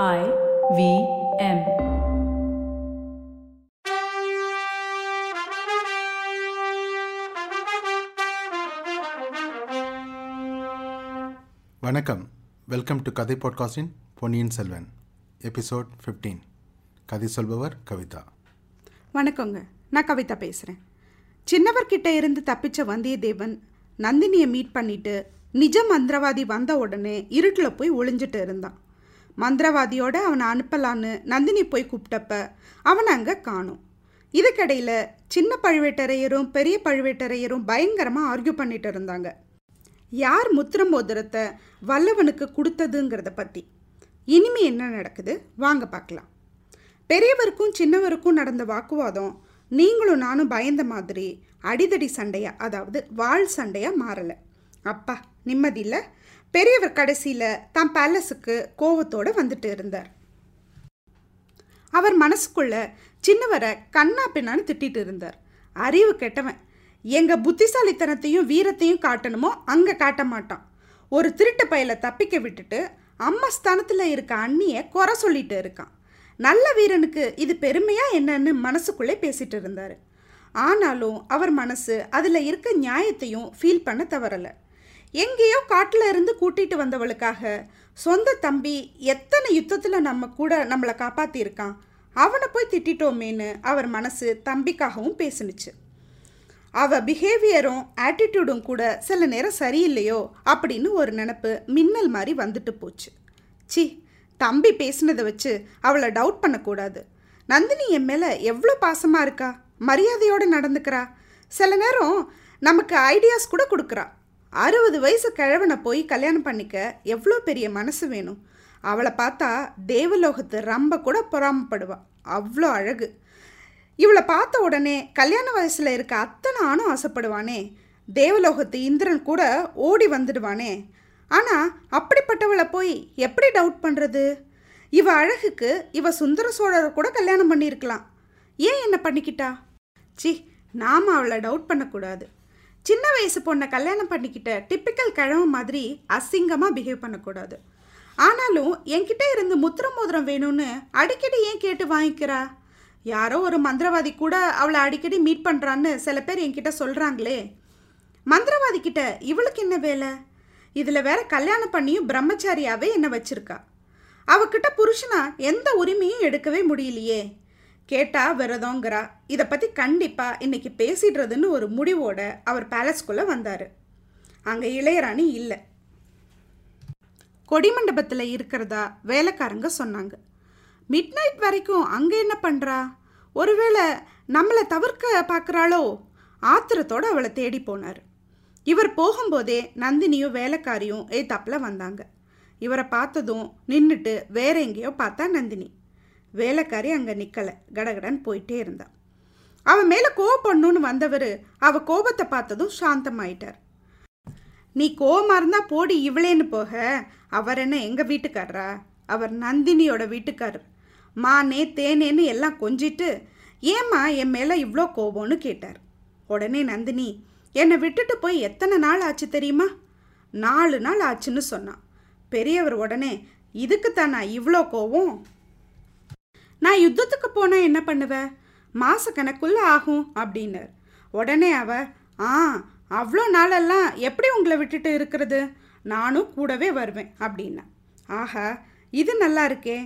I V M. வணக்கம். Welcome to கதை பாட்காஸ்டின் பொன்னியின் செல்வன் எபிசோட் 15 கதை சொல்பவர் கவிதா. வணக்கங்க. நான் கவிதா பேசுகிறேன் சின்னவர்கிட்ட இருந்து தப்பிச்ச வந்தியத்தேவன் நந்தினியை மீட் பண்ணிட்டு நிஜ மந்திரவாதி வந்த உடனே இருட்டில் போய் ஒளிஞ்சிட்டு இருந்தான். மந்திரவாதியோட அவனை அனுப்பலான்னு நந்தினி போய் கூப்பிட்டப்ப அவனை அங்கே காணும். இதுக்கடையில் சின்ன பழுவேட்டரையரும் பெரிய பழுவேட்டரையரும் பயங்கரமாக ஆர்கியூ பண்ணிட்டு இருந்தாங்க. யார் முத்திர மோதிரத்தை வல்லவனுக்கு கொடுத்ததுங்கிறத பற்றி இனிமே என்ன நடக்குது? வாங்க பார்க்கலாம். பெரியவருக்கும் சின்னவருக்கும் நடந்த வாக்குவாதம் நீங்களும் நானும் பயந்த மாதிரி அடிதடி சண்டையாக அதாவது வாழ் சண்டையாக மாறலை. அப்பா நிம்மதி இல்லை. பெரியவர் கடைசியில் தம் பேலஸுக்கு கோவத்தோடு வந்துட்டு இருந்தார். அவர் மனசுக்குள்ள சின்னவரை கண்ணா பின்னான்னு திட்டிட்டு இருந்தார். அறிவு கெட்டவன். எங்கள் புத்திசாலித்தனத்தையும் வீரத்தையும் காட்டணுமோ அங்கே காட்ட மாட்டான். ஒரு திருட்டு பயலை தப்பிக்க விட்டுட்டு அம்மா ஸ்தானத்தில் இருக்க அண்ணியை குறை சொல்லிட்டு இருக்கான். நல்ல வீரனுக்கு இது பெருமையா என்னன்னு மனசுக்குள்ளே பேசிட்டு இருந்தார். ஆனாலும் அவர் மனசு அதில் இருக்க நியாயத்தையும் ஃபீல் பண்ண தவறலை. எங்கேயோ காட்டில் இருந்து கூட்டிட்டு வந்தவளுக்காக. சொந்த தம்பி எத்தனை யுத்தத்தில் நம்ம கூட நம்மளை காப்பாற்றியிருக்கான் அவனை போய் திட்டிட்டோமேன்னு அவர் மனசு தம்பிக்காகவும் பேசுனுச்சு. அவ பிஹேவியரும் ஆட்டிடியூடும் கூட சில நேரம் சரியில்லையோ அப்படின்னு ஒரு நினப்பு மின்னல் மாதிரி வந்துட்டு போச்சு. சி தம்பி பேசினதை வச்சு அவளை டவுட் பண்ணக்கூடாது. நந்தினி என் மேலே எவ்வளோ பாசமாக இருக்கா? மரியாதையோடு நடந்துக்கிறா. சில நேரம் நமக்கு ஐடியாஸ் கூட கொடுக்குறா. அறுபது வயசு கிழவனை போய் கல்யாணம் பண்ணிக்க எவ்வளோ பெரிய மனசு வேணும்? அவளை பார்த்தா தேவலோகத்து ரொம்ப கூட பொறாமப்படுவா. அவ்வளோ அழகு. இவளை பார்த்த உடனே கல்யாண வயசில் இருக்க அத்தனை ஆணும் ஆசைப்படுவானே. தேவலோகத்து இந்திரன் கூட ஓடி வந்துடுவானே. ஆனால் அப்படிப்பட்டவளை போய் எப்படி டவுட் பண்ணுறது இவ அழகுக்கு இவ சுந்தர சோழரை கூட கல்யாணம் பண்ணியிருக்கலாம். ஏன் என்ன பண்ணிக்கிட்டா? சி நாம் அவளை டவுட் பண்ணக்கூடாது. சின்ன வயசு பொண்ணை கல்யாணம் பண்ணிக்கிட்ட டிப்பிக்கல் கிழவு மாதிரி அசிங்கமாக பிஹேவ் பண்ணக்கூடாது. ஆனாலும் என்கிட்ட இருந்து முத்திரம் மோதிரம் வேணும்னு அடிக்கடி ஏன் கேட்டு வாங்கிக்கிறா? யாரோ ஒரு மந்திரவாதி கூட அவளை அடிக்கடி மீட் பண்ணுறான்னு சில பேர் என்கிட்ட சொல்கிறாங்களே மந்திரவாதி கிட்ட இவளுக்கு என்ன வேலை? இதில் வேற கல்யாணம் பண்ணியும் பிரம்மச்சாரியாவே என்னை வச்சிருக்கா? அவகிட்ட புருஷனா எந்த உரிமையும் எடுக்கவே முடியலையே. கேட்டா விரதங்கிறா. இதை பற்றி கண்டிப்பாக இன்னைக்கு பேசிடுறதுன்னு ஒரு முடிவோட அவர் பேலஸ்குள்ளே வந்தார். அங்கே இளையராணி இல்லை. கொடிமண்டபத்தில் இருக்கிறதா வேலைக்காரங்க சொன்னாங்க. மிட் நைட் வரைக்கும் அங்கே என்ன பண்ணுறா ஒருவேளை நம்மளை தவிர்க்க பார்க்குறாளோ ஆத்திரத்தோடு அவளை தேடி போனார். இவர் போகும்போதே நந்தினியும் வேலைக்காரியும் ஏத்தாப்பில் வந்தாங்க. இவரை பார்த்ததும் நின்றுட்டு வேற எங்கேயோ பார்த்தா நந்தினி. வேலைக்காரி அங்கே நிற்கலை கடகடன் போயிட்டே இருந்தான் அவன் மேலே கோவப்படணும்னு வந்தவர் அவள் கோபத்தை பார்த்ததும் சாந்தமாயிட்டார். நீ கோபமாக இருந்தால் போடி இவளேன்னு போக அவர் என்ன எங்கள் வீட்டுக்காரரா? அவர் நந்தினியோட வீட்டுக்காரர். மானே தேனேன்னு எல்லாம் கொஞ்சிட்டு ஏம்மா என் மேலே இவ்வளோ கோபம்னு கேட்டார். உடனே நந்தினி என்னை விட்டுட்டு போய் எத்தனை நாள் ஆச்சு தெரியுமா? நாலு நாள் ஆச்சுன்னு சொன்னான். பெரியவர் உடனே இதுக்கு தான் நான் இவ்வளோ கோவம் நான் யுத்தத்துக்கு போனால் என்ன பண்ணுவேன் மாசக்கணக்குள்ள ஆகும் அப்படின்னார். உடனே அவ ஆ அவ்வளோ நாளெல்லாம் எப்படி உங்களை விட்டுட்டு இருக்கிறது? நானும் கூடவே வருவேன் அப்படின்னா. ஆஹா இது நல்லா இருக்கே.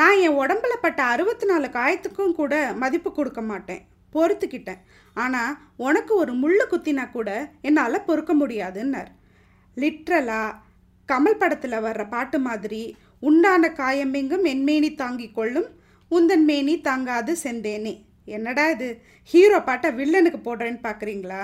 நான் என் உடம்புல பட்ட அறுபத்தி நாலு காயத்துக்கும் கூட மதிப்பு கொடுக்க மாட்டேன். பொறுத்துக்கிட்டேன். ஆனால் உனக்கு ஒரு முள்ளு குத்தினா கூட என்னால் பொறுக்க முடியாதுன்னார். லிட்ரலாக கமல் படத்தில் வர்ற பாட்டு மாதிரி உண்டான காயமெங்கும் என்மேனி தாங்கிக் கொள்ளும் உந்தன் மேனி தாங்காது செந்தேனே. என்னடா இது? ஹீரோ பாட்டை வில்லனுக்கு போடுறேன்னு பார்க்குறீங்களா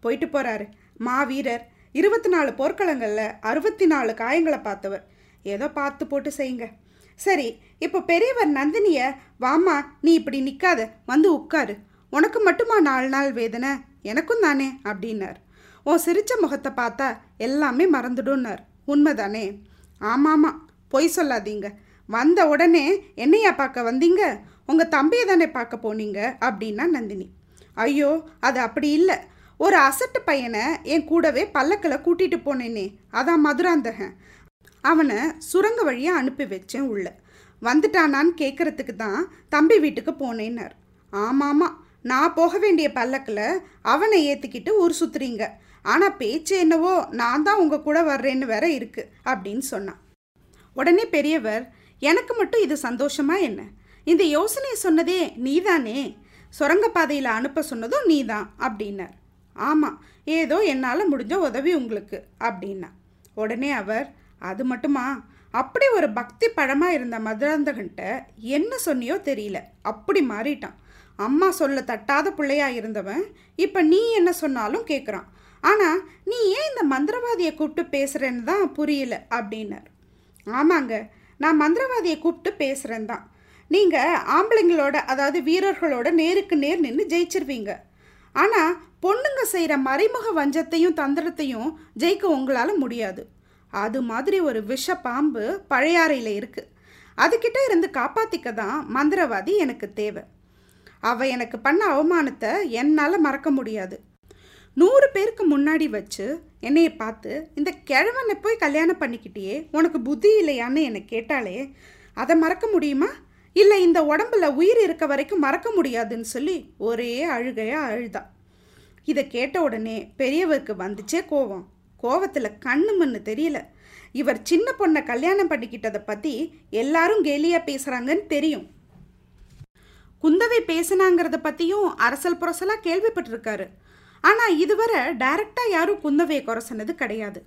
போயிட்டு போகிறாரு மாவீரர். இருபத்தி நாலு போர்க்களங்களில் அறுபத்தி நாலு காயங்களை பார்த்தவர். ஏதோ பார்த்து போட்டு செய்யுங்க. சரி இப்போ பெரியவர் நந்தினிய வாமா நீ இப்படி நிற்காத வந்து உட்காரு. உனக்கு மட்டுமா நாலு நாள் வேதனை? எனக்கும் தானே அப்படின்னார். உன் சிரித்த முகத்தை பார்த்தா எல்லாமே மறந்துடும்னார். உண்மைதானே? ஆமாமா பொய் சொல்லாதீங்க. வந்த உடனே என்னையா பார்க்க வந்தீங்க? உங்கள் தம்பியை தானே பார்க்க போனீங்க? அப்படின்னா நந்தினி. ஐயோ அது அப்படி இல்லை. ஒரு அசட்டு பையனை என் கூடவே பல்லக்கில் கூட்டிகிட்டு போனேனே அதான் மதுராந்தகன். அவனை சுரங்க வழியாக அனுப்பி வச்சேன் உள்ள. வந்துட்டானான்னு கேட்குறதுக்கு தான் தம்பி வீட்டுக்கு போனேன்னார். ஆமாமா நான் போக வேண்டிய பல்லக்கில் அவனை ஏற்றிக்கிட்டு ஊர் சுத்துறீங்க. ஆனால் பேச்சு என்னவோ நான் தான் உங்கள் கூட வர்றேன்னு வேற இருக்கு அப்படின்னு சொன்னான். உடனே பெரியவர் எனக்கு மட்டும் இது சந்தோஷமா என்ன? இந்த யோசனையை சொன்னதே நீதானே? சுரங்கப்பாதையில் அனுப்ப சொன்னதும் நீதான் அப்படின்னார். ஆமாம் ஏதோ என்னால் முடிஞ்ச உதவி உங்களுக்கு அப்படின்னா. உடனே அவர் அது மட்டுமா? அப்படி ஒரு பக்தி பழமாக இருந்த மதுராந்தகன்ட்ட என்ன சொன்னியோ தெரியல. அப்படி மாறிட்டான். அம்மா சொல்ல தட்டாத பிள்ளையாக இருந்தவன் இப்போ நீ என்ன சொன்னாலும் கேட்குறான் ஆனால் நீ ஏன் இந்த மந்திரவாதியை கூப்பிட்டு பேசுகிறேன்னு தான் புரியல அப்படின்னார். ஆமாங்க நான் மந்திரவாதியை கூப்பிட்டு பேசுகிறேன் தான் நீங்கள் ஆம்பளைங்களோட அதாவது வீரர்களோட நேருக்கு நேர் நின்று ஜெயிச்சிருவீங்க. ஆனால் பொண்ணுங்க செய்கிற மறைமுக வஞ்சத்தையும் தந்திரத்தையும் ஜெயிக்க உங்களால் முடியாது. அது மாதிரி ஒரு விஷ பாம்பு பழையாறையில் இருக்குது அதுக்கிட்ட இருந்து காப்பாற்றிக்க தான் மந்திரவாதி எனக்கு தேவை. அவள் எனக்கு பண்ண அவமானத்தை என்னால் மறக்க முடியாது. நூறு பேருக்கு முன்னாடி வச்சு என்னையை பார்த்து இந்த கிழவனை போய் கல்யாணம் பண்ணிக்கிட்டே உனக்கு புத்தி இல்லையான்னு என்னை கேட்டாலே அதை மறக்க முடியுமா? இல்லை இந்த உடம்புல உயிர் இருக்க வரைக்கும் மறக்க முடியாதுன்னு சொல்லி ஒரே அழுகையாக அழுதா. இதை கேட்ட உடனே பெரியவருக்கு வந்துச்சே கோவம். கோவத்தில் கண்ணு மண்ணு தெரியல. இவர் சின்ன பொண்ணை கல்யாணம் பண்ணிக்கிட்டதை பற்றி எல்லாரும் கேலியாக பேசுகிறாங்கன்னு தெரியும். குந்தவை பேசினாங்கிறத பற்றியும் அரசல் புரசலாக கேள்விப்பட்டிருக்காரு. ஆனால் இதுவரை டைரக்டாக யாரும் குந்தவையை குறை சொன்னது கிடையாது.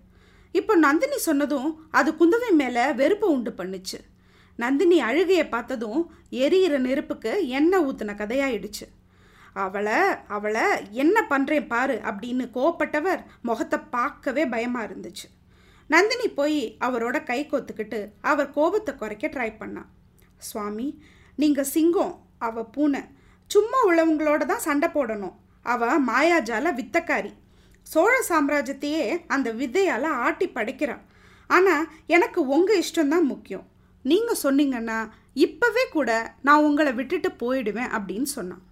இப்போ நந்தினி சொன்னதும் அது குந்தவை மேலே வெறுப்பை உண்டு பண்ணுச்சு. நந்தினி அழுகையை பார்த்ததும் எரியிற நெருப்புக்கு எண்ணெய் ஊற்றின கதையாயிடுச்சு. அவளை அவளை என்ன பண்ணுறேன் பாரு அப்படின்னு கோவப்பட்டவர் முகத்தை பார்க்கவே பயமாக இருந்துச்சு. நந்தினி போய் அவரோட கை கோத்துக்கிட்டு அவர் கோபத்தை குறைக்க ட்ரை பண்ணான் சுவாமி நீங்கள் சிங்கம் அவ பூனை. சும்மா உள்ளவங்களோட தான் சண்டை போடணும். அவ மாயாஜால வித்தக்காரி. சோழ சாம்ராஜ்யத்தையே அந்த வித்தையால் ஆட்டி படைக்கிறான் ஆனால் எனக்கு உங்கள் இஷ்டம்தான் முக்கியம். நீங்கள் சொன்னீங்கன்னா இப்போவே கூட நான் உங்களை விட்டுட்டு போயிடுவேன் அப்படின்னு சொன்னான்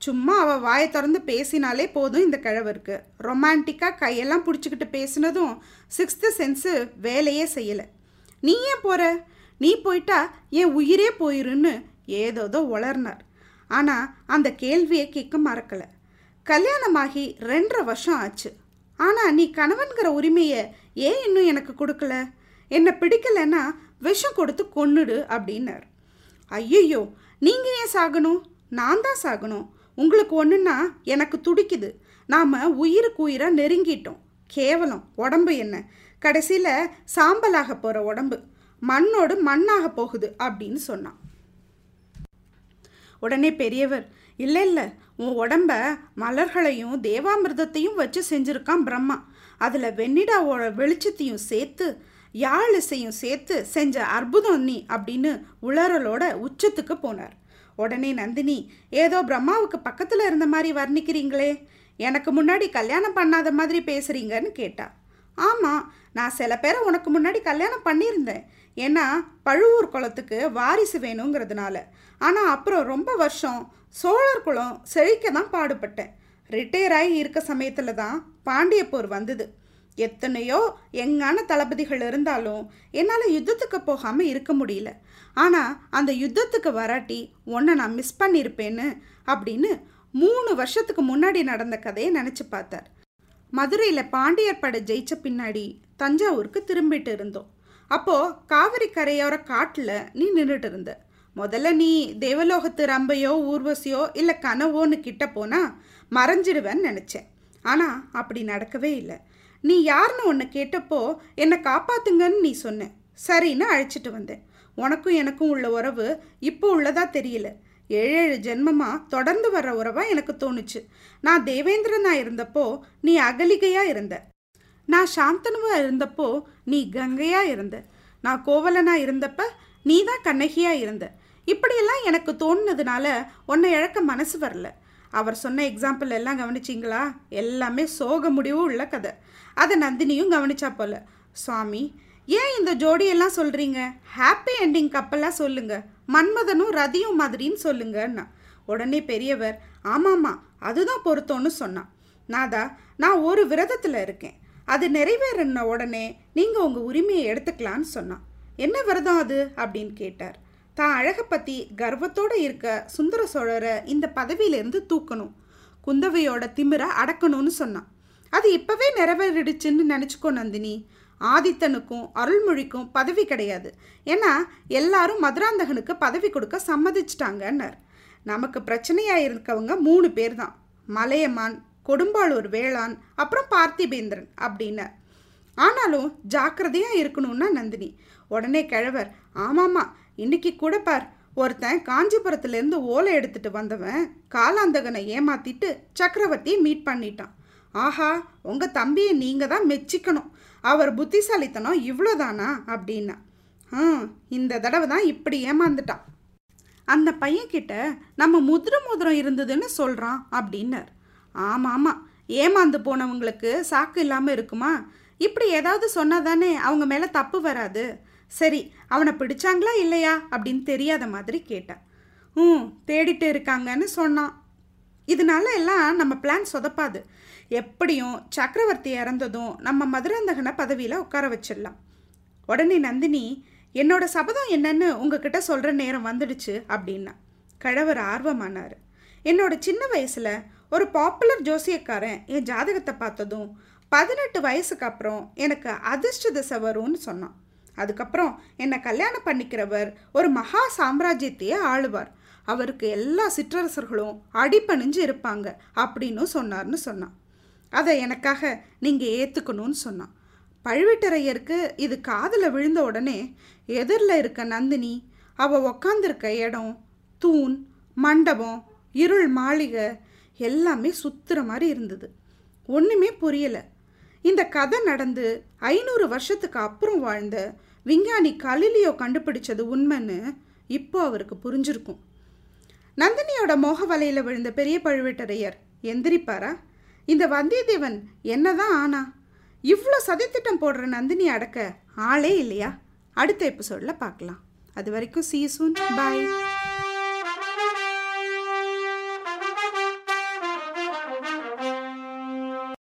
சும்மா அவள் வாயை திறந்து பேசினாலே போதும் இந்த கிழவருக்கு. ரொமான்டிக்காக கையெல்லாம் பிடிச்சிக்கிட்டு பேசினதும் சிக்ஸ்த்து சென்ஸு வேலையே செய்யலை. நீ ஏன் போகிற நீ போயிட்டா என் உயிரே போயிருன்னு ஏதோதோ உளர்னார் ஆனால் அந்த கேள்வியை கேட்க மறக்கலை. கல்யாணமாகி ரெண்டரை வருஷம் ஆச்சு. ஆனால் நீ கணவன்கிற உரிமையை ஏன் இன்னும் எனக்கு கொடுக்கல? என்னை பிடிக்கலைன்னா விஷம் கொடுத்து கொன்னுடு அப்படின்னார். ஐயையோ நீங்கள் ஏன் சாகணும்? நான் தான் சாகணும். உங்களுக்கு ஒன்றுன்னா எனக்கு துடிக்குது. நாம் உயிருக்கு உயிராக நெருங்கிட்டோம். கேவலம் உடம்பு என்ன? கடைசியில் சாம்பலாக போகிற உடம்பு. மண்ணோடு மண்ணாக போகுது அப்படின்னு சொன்னான். உடனே பெரியவர் இல்லை இல்லை உன் உடம்ப மலர்களையும் தேவாமிர்தத்தையும் வச்சு செஞ்சுருக்கான் பிரம்மா. அதில் வெண்ணிடாவோட வெளிச்சத்தையும் சேர்த்து யாழிசையும் சேர்த்து செஞ்ச அற்புதம் நீ அப்படின்னு உளறலோட உச்சத்துக்கு போனார். உடனே நந்தினி ஏதோ பிரம்மாவுக்கு பக்கத்தில் இருந்த மாதிரி வர்ணிக்கிறீங்களே. எனக்கு முன்னாடி கல்யாணம் பண்ணாத மாதிரி பேசுகிறீங்கன்னு கேட்டா. ஆமாம் நான் சில பேரை உனக்கு முன்னாடி கல்யாணம் பண்ணியிருந்தேன். ஏன்னா பழுவூர் குளத்துக்கு வாரிசு வேணுங்கிறதுனால. ஆனால் அப்புறம் ரொம்ப வருஷம் சோழர் குளம் செழிக்க தான் பாடுபட்டேன். ரிட்டையர் ஆகி இருக்க சமயத்தில் தான் பாண்டியப்போர் வந்தது. எத்தனையோ எங்கான தளபதிகள் இருந்தாலும் என்னால் யுத்தத்துக்கு போகாமல் இருக்க முடியல. ஆனால் அந்த யுத்தத்துக்கு வராட்டி உன்னை நான் மிஸ் பண்ணியிருப்பேன்னு அப்படின்னு மூணு வருஷத்துக்கு முன்னாடி நடந்த கதையை நினச்சி பார்த்தார். மதுரையில் பாண்டியர் படை ஜெயிச்ச பின்னாடி தஞ்சாவூருக்கு திரும்பிட்டு இருந்தோம். அப்போது காவிரி கரையோர காட்டில் நீ நின்றுட்டு இருந்த. முதல்ல நீ தேவலோகத்து ரம்பையோ ஊர்வசியோ இல்லை கனவோன்னு கிட்ட போனால் மறைஞ்சிடுவேன்னு நினச்சேன். ஆனால் அப்படி நடக்கவே இல்லை. நீ யாருன்னு ஒன்று கேட்டப்போ என்னை காப்பாத்துங்கன்னு நீ சொன்ன. சரின்னு அழைச்சிட்டு வந்தேன். உனக்கும் எனக்கும் உள்ள உறவு இப்போ உள்ளதா தெரியல. ஏழு ஏழு ஜென்மமாக தொடர்ந்து வர்ற உறவாக எனக்கு தோணுச்சு. நான் தேவேந்திரனாக இருந்தப்போ நீ அகலிகையாக இருந்த. நான் சாந்தனுவாக இருந்தப்போ நீ கங்கையாக இருந்த. நான் கோவலனா இருந்தப்ப நீ தான் கண்ணகியாக இருந்த. இப்படியெல்லாம் எனக்கு தோணுனதுனால உன்னை இழக்க மனசு வரல. அவர் சொன்ன எக்ஸாம்பிள் எல்லாம் கவனிச்சிங்களா? எல்லாமே சோக முடிவு உள்ள கதை. அதை நந்தினியும் கவனிச்சா போல. சுவாமி ஏன் இந்த ஜோடியெல்லாம் சொல்கிறீங்க ஹாப்பி என்டிங் கப்பலாக சொல்லுங்கள் மன்மதனும் ரதியும் மாதிரின்னு சொல்லுங்கன்னா உடனே பெரியவர் ஆமாம்மா அதுதான் பொருத்தம்னு சொன்னான். நாதா நான் ஒரு விரதத்தில் இருக்கேன். அது நிறைவேறின உடனே நீங்கள் உங்கள் உரிமையை எடுத்துக்கலான்னு சொன்னான். என்ன விரதம் அது? அப்படின்னு கேட்டார். தான் அழகை பற்றி கர்வத்தோடு இருக்க சுந்தர சோழரை இந்த பதவியிலேருந்து தூக்கணும். குந்தவையோட திமிரை அடக்கணும்னு சொன்னான். அது இப்போவே நிறைவேறிடுச்சுன்னு நினச்சிக்கோ நந்தினி. ஆதித்தனுக்கும் அருள்மொழிக்கும் பதவி கிடையாது. ஏன்னா எல்லாரும் மதுராந்தகனுக்கு பதவி கொடுக்க சம்மதிச்சிட்டாங்கன்னார். நமக்கு பிரச்சனையாக இருக்கவங்க மூணு பேர் தான் மலையமான் கொடும்பாளூர் வேளாண் அப்புறம் பார்த்திபேந்திரன் அப்படின்னார். ஆனாலும் ஜாக்கிரதையாக இருக்கணும்னா நந்தினி. உடனே கிழவர் ஆமாம்மா இன்னைக்கு கூட பார். ஒருத்தன் காஞ்சிபுரத்துலேருந்து ஓலை எடுத்துட்டு வந்தவன் காலாந்தகனை ஏமாத்திட்டு சக்கரவர்த்தியை மீட் பண்ணிட்டான். ஆஹா உங்கள் தம்பியை நீங்கள் தான் மெச்சிக்கணும். அவர் புத்திசாலித்தனம் இவ்வளோதானா அப்படின்னா? ஆ இந்த தடவை தான் இப்படி ஏமாந்துட்டான். அந்த பையன்கிட்ட நம்ம முதிர முதிரம் இருந்ததுன்னு சொல்கிறான் அப்படின்னார். ஆமாம் ஆமாம் ஏமாந்து போனவங்களுக்கு சாக்கு இல்லாமல் இருக்குமா? இப்படி ஏதாவது சொன்னாதானே அவங்க மேலே தப்பு வராது. சரி அவனை பிடிச்சாங்களா இல்லையா அப்படின்னு தெரியாத மாதிரி கேட்டேன். ம் தேடிட்டு இருக்காங்கன்னு சொன்னான். இதனால எல்லாம் நம்ம பிளான் சொதப்பாது. எப்படியும் சக்கரவர்த்தி இறந்ததும் நம்ம மதுராந்தகனை பதவியில் உட்கார வச்சிடலாம். உடனே நந்தினி என்னோட சபதம் என்னன்னு உங்ககிட்ட சொல்கிற நேரம் வந்துடுச்சு அப்படின்னா. கழவர் ஆர்வமானார். என்னோட சின்ன வயசில் ஒரு பாப்புலர் ஜோசியக்காரன் என் ஜாதகத்தை பார்த்ததும் பதினெட்டு வயசுக்கு அப்புறம் எனக்கு அதிர்ஷ்ட திசை வரும்னு சொன்னான். அதுக்கப்புறம் என்னை கல்யாணம் பண்ணிக்கிறவர் ஒரு மகா சாம்ராஜ்யத்தையே ஆளுவார். அவருக்கு எல்லா சிற்றரசர்களும் அடிப்பணிஞ்சு இருப்பாங்க அப்படின்னு சொன்னார்னு சொன்னான். அதை எனக்காக நீங்கள் ஏற்றுக்கணும்னு சொன்னான். பழுவேட்டரையருக்கு இது காதில் விழுந்த உடனே எதிரில் இருக்க நந்தினி அவள் உக்காந்துருக்க இடம் தூண் மண்டபம் இருள் மாளிகை எல்லாமே சுத்துற மாதிரி இருந்தது. ஒன்றுமே புரியலை. இந்த கதை நடந்து ஐநூறு வருஷத்துக்கு அப்புறம் வாழ்ந்த விஞ்ஞானி கலிலியோ கண்டுபிடிச்சது உண்மைன்னு இப்போ அவருக்கு புரிஞ்சிருக்கும். நந்தினியோட மோக வலையில் விழுந்த பெரிய பழுவேட்டரையர் எந்திரிப்பாரா? இந்த வந்தியத்தேவன் என்னதான் ஆனா? இவ்வளோ சதித்திட்டம் போடுற நந்தினி அடக்க ஆளே இல்லையா? அடுத்த எபிசோடில் பார்க்கலாம். அது வரைக்கும் சீ சூன் பாய்